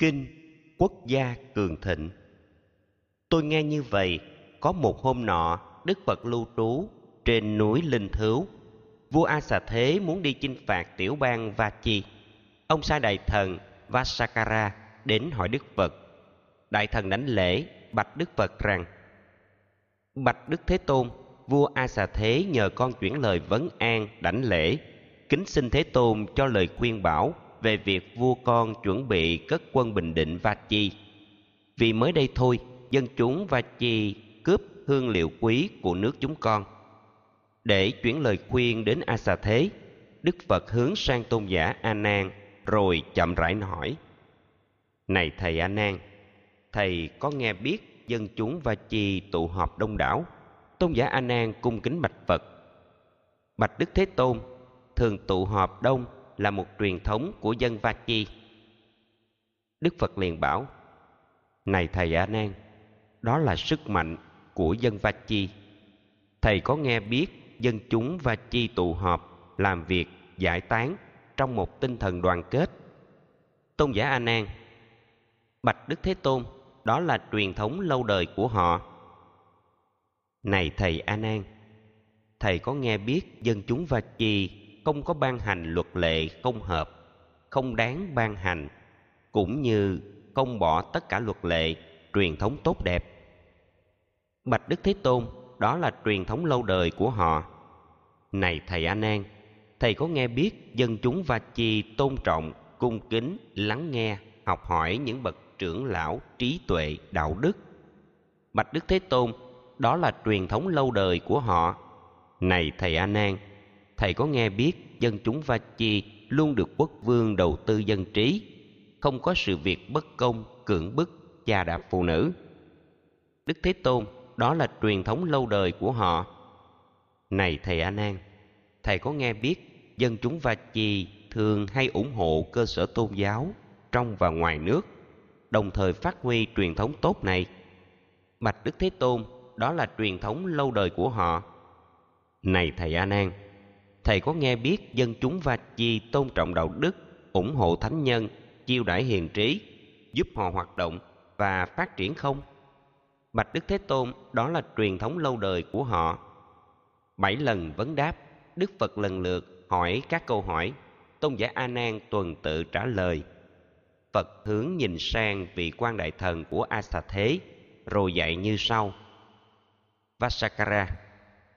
Kinh Quốc gia cường thịnh Tôi nghe như vậy, có một hôm nọ, Đức Phật lưu trú trên núi Linh Thứu. Vua A Xà Thế muốn đi chinh phạt tiểu bang Vachi. Ông sai đại thần Vasakara đến hỏi Đức Phật. Đại thần đánh lễ, bạch Đức Phật rằng Bạch Đức Thế Tôn, vua A Xà Thế nhờ con chuyển lời vấn an, đảnh lễ, kính xin Thế Tôn cho lời khuyên bảo về việc vua con chuẩn bị cất quân bình định Va Chi Vì mới đây thôi, dân chúng Va Chi cướp hương liệu quý của nước chúng con. Để chuyển lời khuyên đến A Xà Thế, Đức Phật hướng sang tôn giả A Nan rồi chậm rãi hỏi: Này thầy A Nan, thầy có nghe biết dân chúng Va Chi tụ họp đông đảo? Tôn giả A Nan cung kính bạch Phật: Bạch Đức Thế Tôn, thường tụ họp đông là một truyền thống của dân Vachi. Đức Phật liền bảo: Này thầy A Nan, đó là sức mạnh của dân Vachi. Thầy có nghe biết dân chúng Vachi tụ họp làm việc giải tán trong một tinh thần đoàn kết. Tôn giả A Nan, Bạch Đức Thế Tôn, đó là truyền thống lâu đời của họ. Này thầy A Nan, thầy có nghe biết dân chúng Vachi không có ban hành luật lệ không hợp, không đáng ban hành, cũng như không bỏ tất cả luật lệ, truyền thống tốt đẹp. Bạch Đức Thế Tôn, đó là truyền thống lâu đời của họ. Này thầy A Nan, thầy có nghe biết dân chúng Va Chi tôn trọng, cung kính, lắng nghe, học hỏi những bậc trưởng lão trí tuệ, đạo đức. Bạch Đức Thế Tôn, đó là truyền thống lâu đời của họ. Này thầy A Nan, thầy có nghe biết dân chúng Va Chi luôn được quốc vương đầu tư dân trí, không có sự việc bất công, cưỡng bức, chà đạp phụ nữ. Đức Thế Tôn, đó là truyền thống lâu đời của họ. Này thầy A Nan, thầy có nghe biết dân chúng Va Chi thường hay ủng hộ cơ sở tôn giáo trong và ngoài nước, đồng thời phát huy truyền thống tốt này. Bạch Đức Thế Tôn, đó là truyền thống lâu đời của họ. Này thầy A Nan, thầy có nghe biết dân chúng Va Chi tôn trọng đạo đức, ủng hộ thánh nhân, chiêu đãi hiền trí, giúp họ hoạt động và phát triển không? Bạch Đức Thế Tôn, đó là truyền thống lâu đời của họ. Bảy lần vấn đáp, Đức Phật lần lượt hỏi các câu hỏi. Tôn giả A Nan tuần tự trả lời. Phật hướng nhìn sang vị quan đại thần của A Xà Thế, rồi dạy như sau. Vasakara,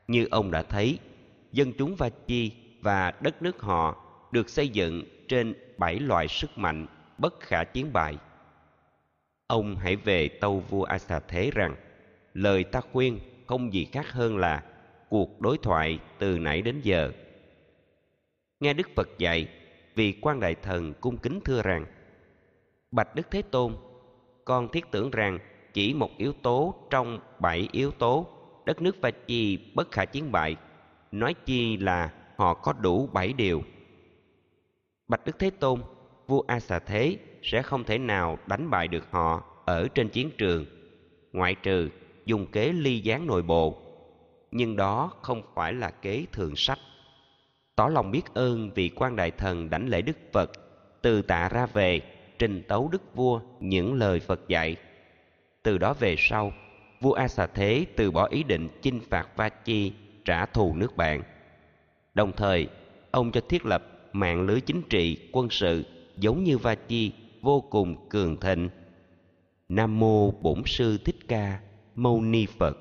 như ông đã thấy, dân chúng Vachi và đất nước họ được xây dựng trên bảy loại sức mạnh bất khả chiến bại. Ông hãy về tâu vua Asa thế rằng, lời ta khuyên không gì khác hơn là cuộc đối thoại từ nãy đến giờ. Nghe đức phật dạy vị quan đại thần cung kính thưa rằng, bạch đức thế tôn, con thiết tưởng rằng chỉ một yếu tố trong bảy yếu tố đất nước và chi bất khả chiến bại nói chi là họ có đủ bảy điều. Bạch đức thế tôn, vua a xà thế, sẽ không thể nào đánh bại được họ ở trên chiến trường, ngoại trừ dùng kế ly gián nội bộ. Nhưng đó không phải là kế thường sách. Tỏ lòng biết ơn vì quan đại thần đảnh lễ đức phật, từ tạ ra về, trình tấu đức vua những lời phật dạy. Từ đó về sau, vua a xà thế từ bỏ ý định chinh phạt va chi trả thù nước bạn. Đồng thời, ông cho thiết lập mạng lưới chính trị, quân sự giống như va chi, vô cùng cường thịnh. Nam mô bổn sư thích ca, mâu ni phật.